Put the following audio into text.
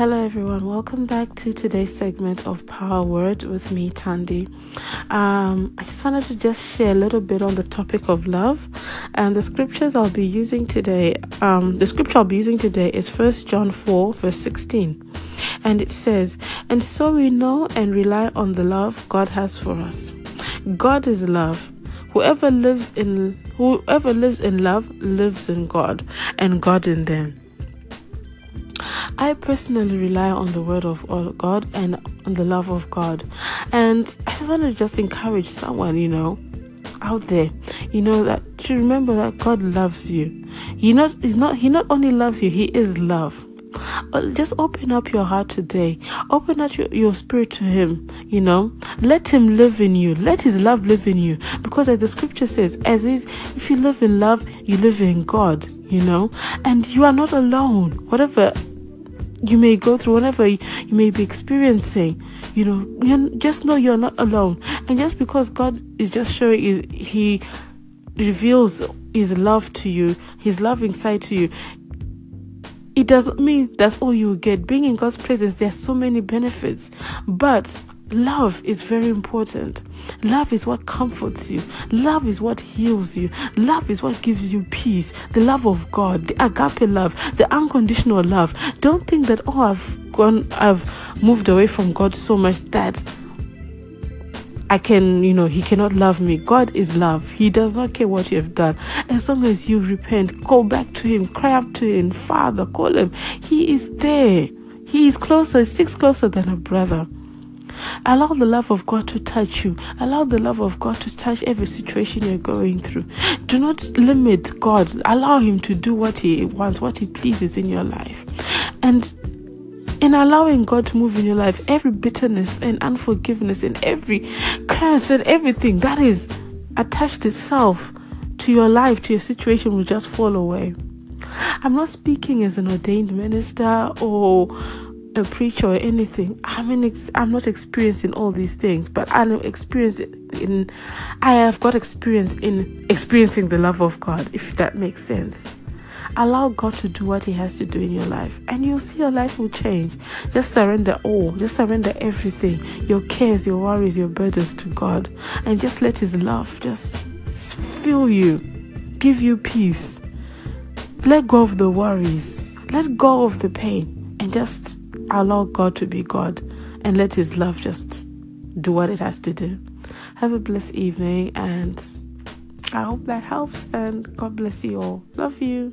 Hello, everyone. Welcome back to today's segment of Power Word with me, Tandy. Um, I just wanted to just share a little bit on the topic of love, and the scriptures I'll be using today. Um, the scripture I'll be using today is First John four, verse sixteen, and it says, "And so we know and rely on the love God has for us. God is love." Whoever lives in whoever lives in love lives in God and God in them. I personally rely on the word of God and on the love of God. And I just want to just encourage someone, you know, out there, you know, that to remember that God loves you. He not he's not he not only loves you, he is love. Uh, just open up your heart today. Open up your, your spirit to Him. You know, let Him live in you. Let His love live in you. Because as the scripture says, as is, if you live in love, you live in God. You know, and you are not alone. Whatever you may go through, whatever you, you may be experiencing, you know, just know you're not alone. And just because God is just showing, He, he reveals His love to you, His love inside to you, it does not mean that's all you get. Being in God's presence, there's so many benefits, but love is very important. Love is what comforts you. Love is what heals you. Love is what gives you peace. The love of God, the agape love, the unconditional love. Don't think that oh I've gone I've moved away from God so much that I can, you know, he cannot love me. God is love. He does not care what you have done. As long as you repent, go back to him, cry up to him, Father, call him. He is there. He is closer, sticks closer than a brother. Allow the love of God to touch you. Allow the love of God to touch every situation you're going through. Do not limit God. Allow Him to do what He wants, what He pleases in your life. And in allowing God to move in your life, every bitterness and unforgiveness and every curse and everything that is attached itself to your life, to your situation, will just fall away. I'm not speaking as an ordained minister or a preacher or anything. I mean, ex- I'm not experiencing all these things, but I know experience in. I have got experience in experiencing the love of God, if that makes sense. Allow God to do what He has to do in your life, and you'll see your life will change. Just surrender all, just surrender everything your cares, your worries, your burdens to God, and just let His love just fill you, give you peace. Let go of the worries, let go of the pain, and just allow God to be God and let His love just do what it has to do. Have a blessed evening, and I hope that helps. And God bless you all. Love you.